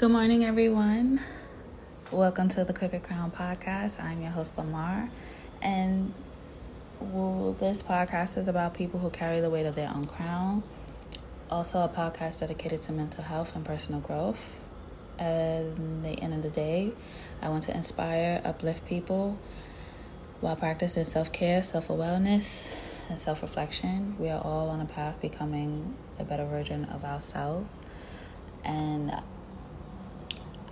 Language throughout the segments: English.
Good morning, everyone. Welcome to the Crooked Crown Podcast. I'm your host, Lamar. And well, this podcast is about people who carry the weight of their own crown. Also, a podcast dedicated to mental health and personal growth. At the end of the day, I want to inspire, uplift people while practicing self care, self awareness, and self reflection. We are all on a path becoming a better version of ourselves. And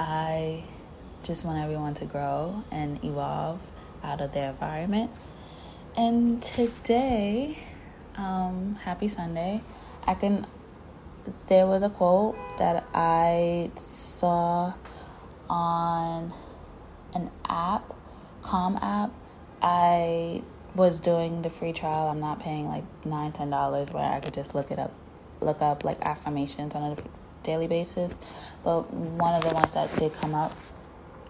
I just want everyone to grow and evolve out of their environment. And today, um, happy Sunday. I can. There was a quote that I saw on an app, Calm app. I was doing the free trial. I'm not paying like nine, ten dollars where I could just look it up, look up like affirmations on a daily basis. But one of the ones that did come up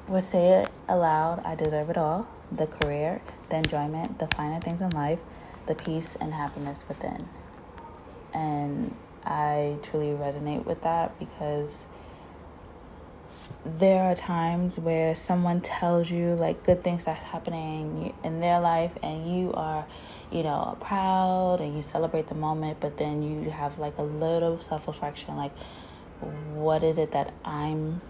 was say it aloud I deserve it all the career, the enjoyment, the finer things in life, the peace and happiness within. And I truly resonate with that because there are times where someone tells you like good things that's happening in their life and you are you know proud and you celebrate the moment but then you have like a little self-reflection like what is it that I'm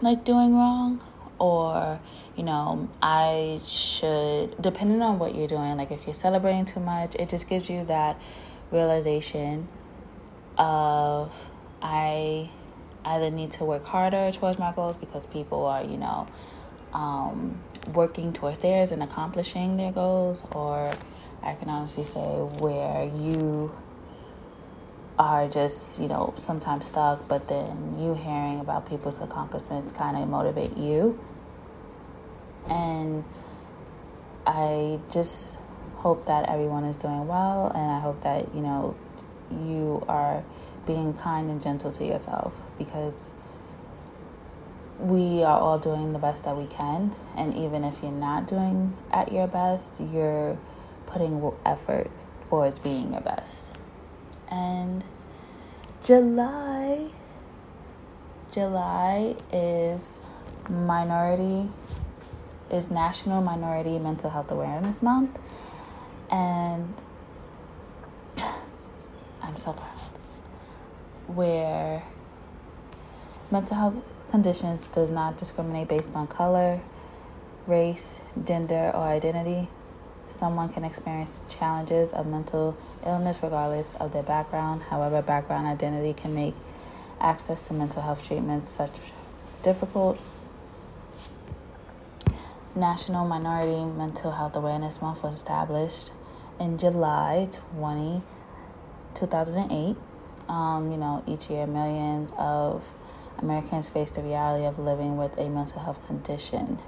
like doing wrong? Or you know I should depending on what you're doing like if you're celebrating too much it just gives you that realization of I either need to work harder towards my goals because people are you know um, working towards theirs and accomplishing their goals or I can honestly say where you are just, you know, sometimes stuck, but then you hearing about people's accomplishments kind of motivate you. And I just hope that everyone is doing well, and I hope that, you know, you are being kind and gentle to yourself because we are all doing the best that we can. And even if you're not doing at your best, you're putting effort towards being your best and July. July is minority is National Minority Mental Health Awareness Month. And I'm so proud. Where mental health conditions does not discriminate based on color, race, gender or identity Someone can experience the challenges of mental illness regardless of their background. However, background identity can make access to mental health treatments such difficult. National Minority Mental Health Awareness Month was established in July 20, 2008. Um, you know, each year millions of Americans face the reality of living with a mental health condition.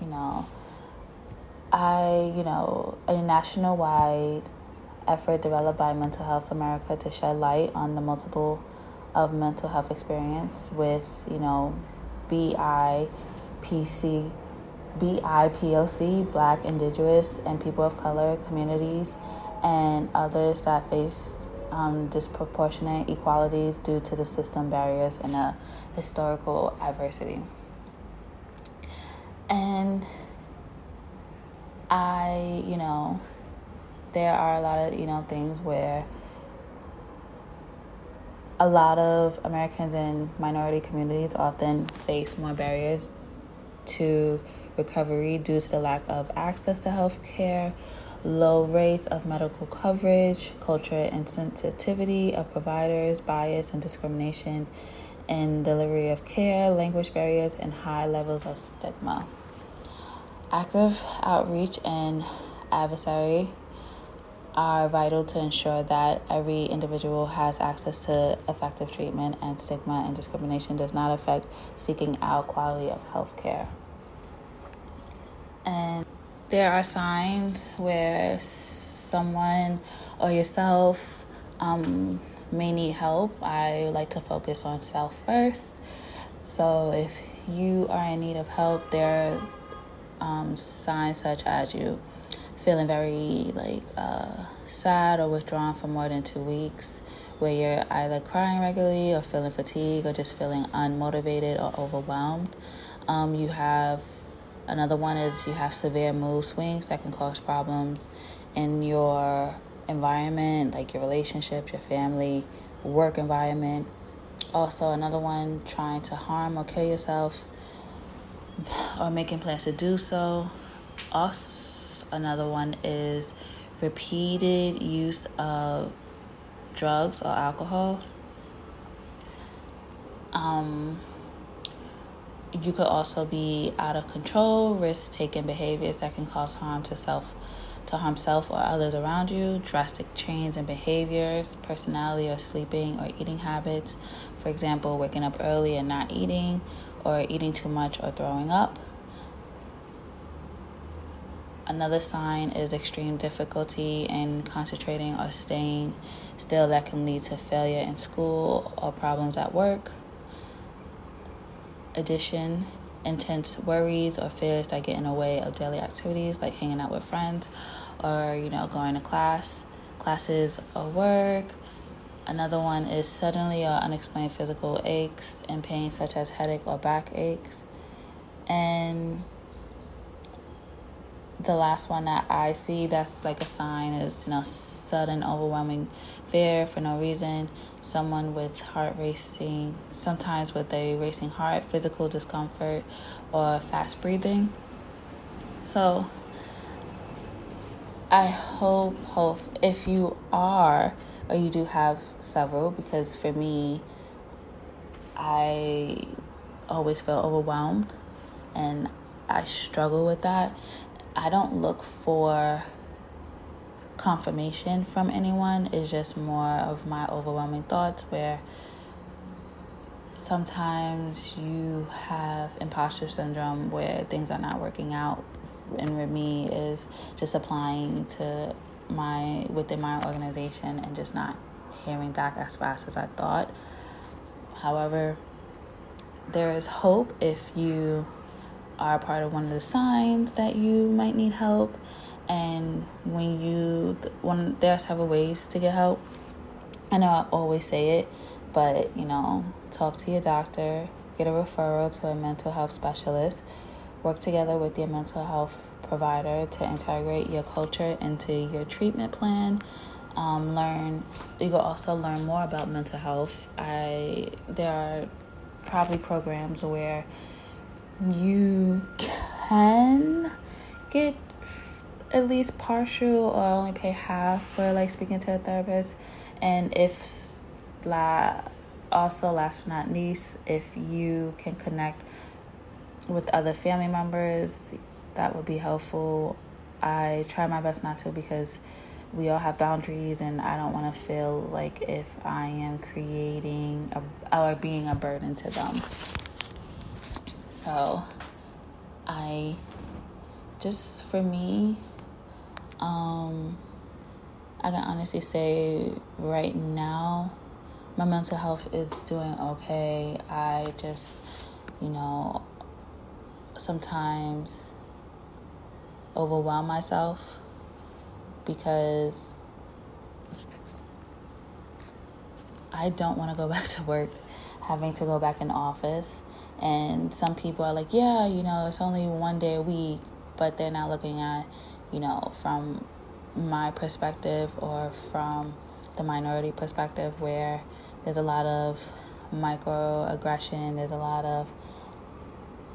You know, I, you know, a national wide effort developed by Mental Health America to shed light on the multiple of mental health experience with, you know, BIPC, BIPOC, Black, Indigenous, and people of color communities, and others that face um, disproportionate equalities due to the system barriers and a historical adversity. And I, you know, there are a lot of, you know, things where a lot of Americans in minority communities often face more barriers to recovery due to the lack of access to health care, low rates of medical coverage, cultural insensitivity of providers, bias and discrimination in delivery of care, language barriers, and high levels of stigma. Active outreach and advocacy are vital to ensure that every individual has access to effective treatment and stigma and discrimination does not affect seeking out quality of health care. And there are signs where someone or yourself um, may need help. I like to focus on self first. So if you are in need of help, there um, signs such as you feeling very like uh, sad or withdrawn for more than two weeks, where you're either crying regularly or feeling fatigue or just feeling unmotivated or overwhelmed. Um, you have another one is you have severe mood swings that can cause problems in your environment, like your relationships, your family, work environment. Also, another one trying to harm or kill yourself or making plans to do so. Also, another one is repeated use of drugs or alcohol. Um, you could also be out of control, risk taking behaviors that can cause harm to self to harm self or others around you, drastic change in behaviors, personality or sleeping or eating habits. For example, waking up early and not eating, or eating too much or throwing up. Another sign is extreme difficulty in concentrating or staying still that can lead to failure in school or problems at work. Addition, intense worries or fears that get in the way of daily activities like hanging out with friends or you know going to class classes or work. Another one is suddenly or unexplained physical aches and pains such as headache or back aches and the last one that I see that's like a sign is you know sudden overwhelming fear for no reason. Someone with heart racing sometimes with a racing heart physical discomfort or fast breathing. So I hope hope if you are or you do have several because for me I always feel overwhelmed and I struggle with that I don't look for confirmation from anyone. It's just more of my overwhelming thoughts where sometimes you have imposter syndrome where things are not working out and with me is just applying to my within my organization and just not hearing back as fast as I thought. However, there is hope if you are part of one of the signs that you might need help. And when you, when there are several ways to get help. I know I always say it, but you know, talk to your doctor, get a referral to a mental health specialist, work together with your mental health provider to integrate your culture into your treatment plan. Um, learn you can also learn more about mental health. I there are probably programs where you can get at least partial or only pay half for like speaking to a therapist. And if la also last but not least if you can connect with other family members that would be helpful. I try my best not to because we all have boundaries and i don't want to feel like if i am creating a, or being a burden to them so I just for me, um, I can honestly say right now, my mental health is doing okay. I just, you know, sometimes overwhelm myself because I don't want to go back to work, having to go back in office. And some people are like, yeah, you know, it's only one day a week, but they're not looking at, you know, from my perspective or from the minority perspective where there's a lot of microaggression, there's a lot of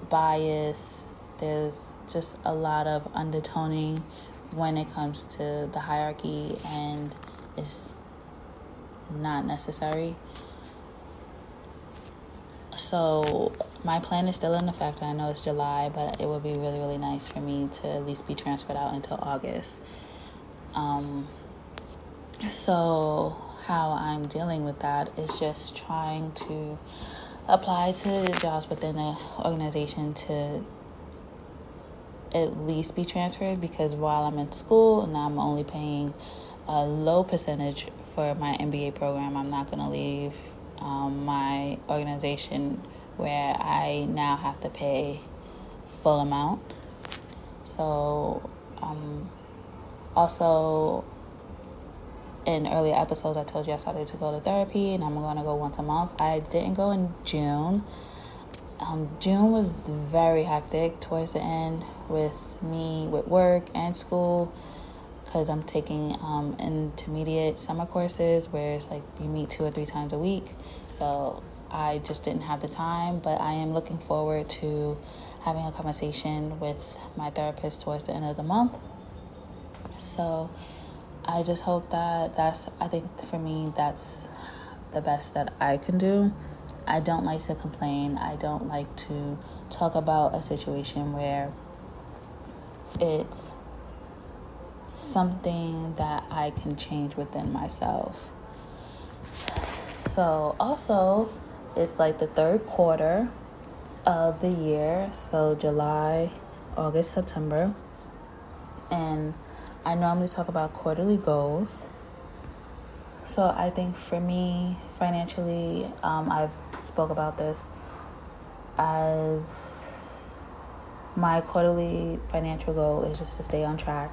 bias, there's just a lot of undertoning when it comes to the hierarchy and it's not necessary. So my plan is still in effect. I know it's July, but it would be really, really nice for me to at least be transferred out until August. Um, so how I'm dealing with that is just trying to apply to jobs within the organization to at least be transferred because while I'm in school and I'm only paying a low percentage for my MBA program, I'm not going to leave um, my organization where I now have to pay full amount. So, um, also in earlier episodes, I told you I started to go to therapy and I'm going to go once a month. I didn't go in June. Um, June was very hectic towards the end with me with work and school because I'm taking um, intermediate summer courses where it's like you meet two or three times a week. So I just didn't have the time, but I am looking forward to having a conversation with my therapist towards the end of the month. So I just hope that that's, I think for me, that's the best that I can do. I don't like to complain. I don't like to talk about a situation where it's something that I can change within myself. So, also, it's like the third quarter of the year. So, July, August, September. And I normally talk about quarterly goals. So I think for me, financially, um, I've spoke about this as my quarterly financial goal is just to stay on track,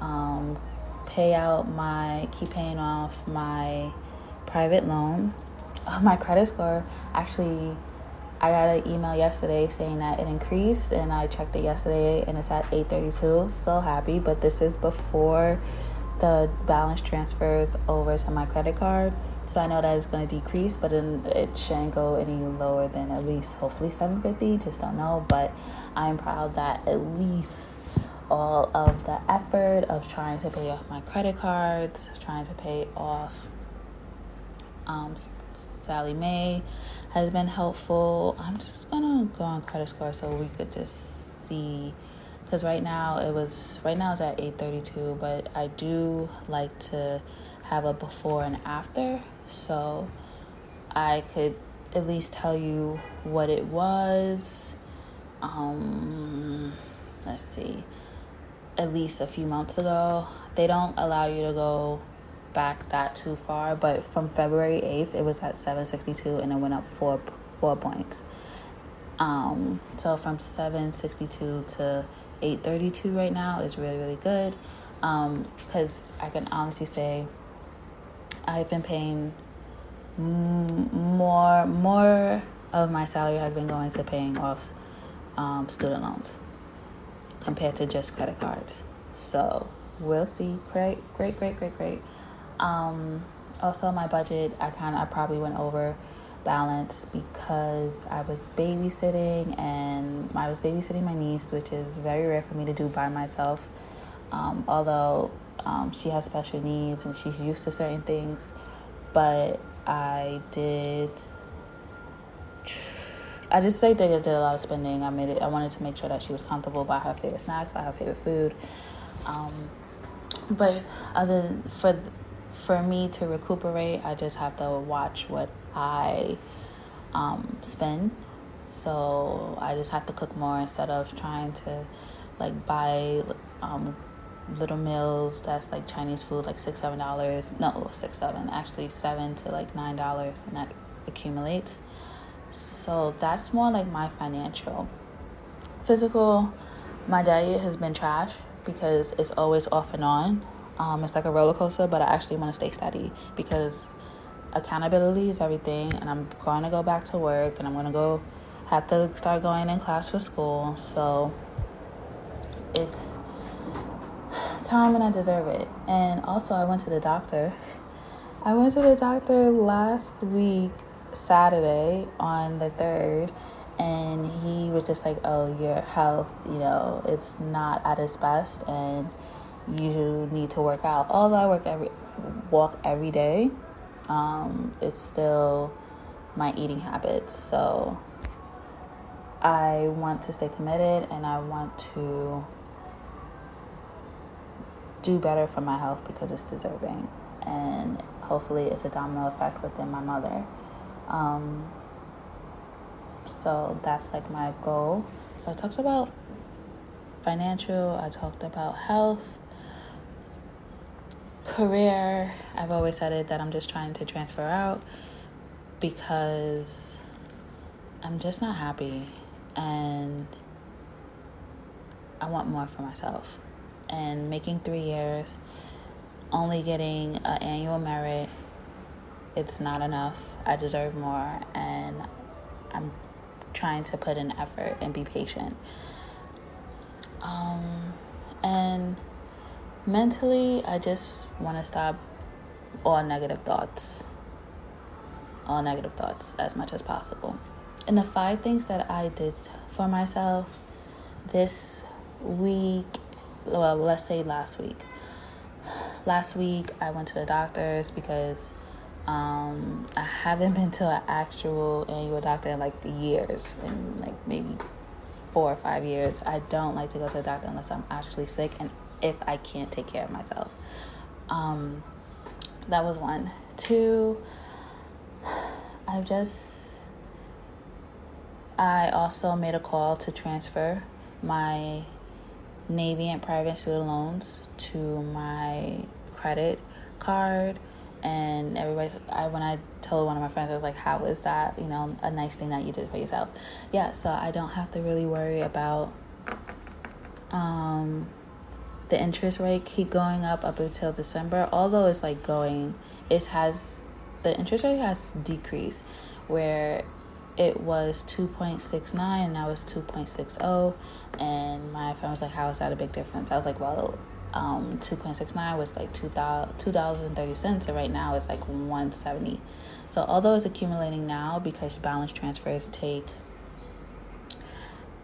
um, pay out my, keep paying off my private loan. my credit score actually I got an email yesterday saying that it increased, and I checked it yesterday, and it's at 832. So happy, but this is before the balance transfers over to my credit card. So I know that it's going to decrease, but it shouldn't go any lower than at least hopefully 750. Just don't know, but I'm proud that at least all of the effort of trying to pay off my credit cards, trying to pay off um, Sallie Mae has been helpful. I'm just gonna go on credit score so we could just see because right now it was right now it's at 832 but i do like to have a before and after. So i could at least tell you what it was. Um let's see at least a few months ago they don't allow you to go back that too far, but from February 8th, it was at 762 and it went up four, four points. Um, so from 762 to 832 right now is really, really good. Because um, I can honestly say I've been paying more, more of my salary has been going to paying off um, student loans compared to just credit cards. So we'll see. Great, great, great, great, great. Um, also, my budget, I kind of, I probably went over balance because I was babysitting and I was babysitting my niece, which is very rare for me to do by myself. Um, although um, she has special needs and she's used to certain things, but I did. I just say that I did a lot of spending. I made it. I wanted to make sure that she was comfortable by her favorite snacks, by her favorite food. Um, but other than, for for me to recuperate, I just have to watch what I um, spend. So I just have to cook more instead of trying to like buy um, little meals that's like Chinese food, like six, seven dollars. No, six, seven, actually seven to like nine dollars, and that accumulates. So that's more like my financial. Physical, my diet has been trash because it's always off and on. Um, it's like a roller coaster, but I actually want to stay steady because accountability is everything. And I'm going to go back to work and I'm going to go have to start going in class for school. So it's time and I deserve it. And also, I went to the doctor. I went to the doctor last week, Saturday, on the 3rd, and he was just like, Oh, your health, you know, it's not at its best. And you need to work out. Although I work every walk every day, um, it's still my eating habits. So I want to stay committed and I want to do better for my health because it's deserving. And hopefully, it's a domino effect within my mother. Um, so that's like my goal. So I talked about financial, I talked about health, career, I've always said it that I'm just trying to transfer out because I'm just not happy and I want more for myself. And making three years, only getting an annual merit. It's not enough. I deserve more, and I'm trying to put in effort and be patient. Um, and mentally, I just want to stop all negative thoughts, all negative thoughts as much as possible. And the five things that I did for myself this week, well, let's say last week. Last week, I went to the doctors because um, I haven't been to an actual annual doctor in like years, in like maybe four or five years. I don't like to go to the doctor unless I'm actually sick and if I can't take care of myself. Um, that was one. Two, I've just, I also made a call to transfer my Navient private student loans to my credit card and everybody's I when I told one of my friends I was like how is that you know a nice thing that you did for yourself? Yeah so I don't have to really worry about um the interest rate keep going up up until December although it's like going it has the interest rate has decreased where it was 2.69 and now it's 2.60 and my friend was like how is that a big difference? I was like well um, 2.69 was like $2.30 and right now it's like 170 so although it's accumulating now because balance transfers take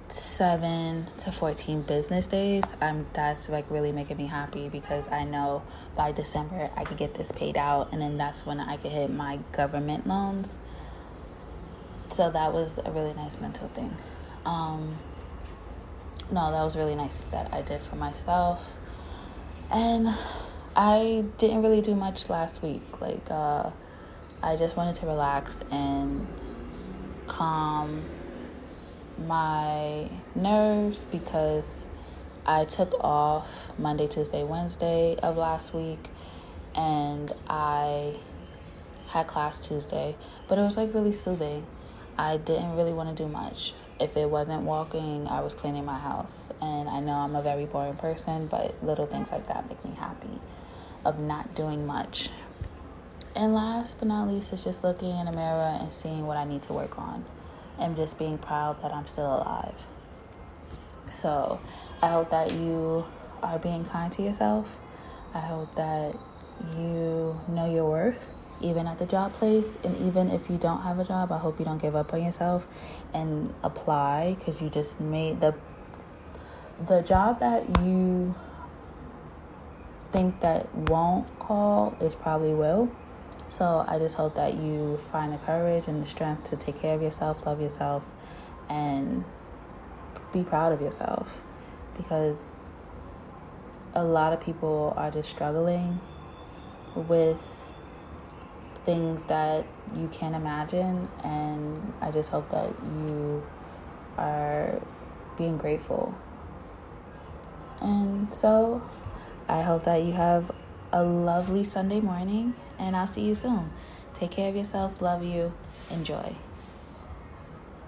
7 to 14 business days i'm that's like really making me happy because i know by december i could get this paid out and then that's when i could hit my government loans. So that was a really nice mental thing. Um, no that was really nice that i did for myself and I didn't really do much last week. Like, uh, I just wanted to relax and calm my nerves because I took off Monday, Tuesday, Wednesday of last week and I had class Tuesday, but it was like really soothing. I didn't really want to do much if it wasn't walking, I was cleaning my house. And I know I'm a very boring person, but little things like that make me happy of not doing much. And last but not least, is just looking in the mirror and seeing what I need to work on and just being proud that I'm still alive. So I hope that you are being kind to yourself. I hope that you know your worth even at the job place. And even if you don't have a job, I hope you don't give up on yourself and apply because you just made the the job that you think that won't call is probably will. So I just hope that you find the courage and the strength to take care of yourself, love yourself, and be proud of yourself because a lot of people are just struggling with things that you can't imagine. And I just hope that you are being grateful. And so I hope that you have a lovely Sunday morning, and I'll see you soon. Take care of yourself, love you, enjoy.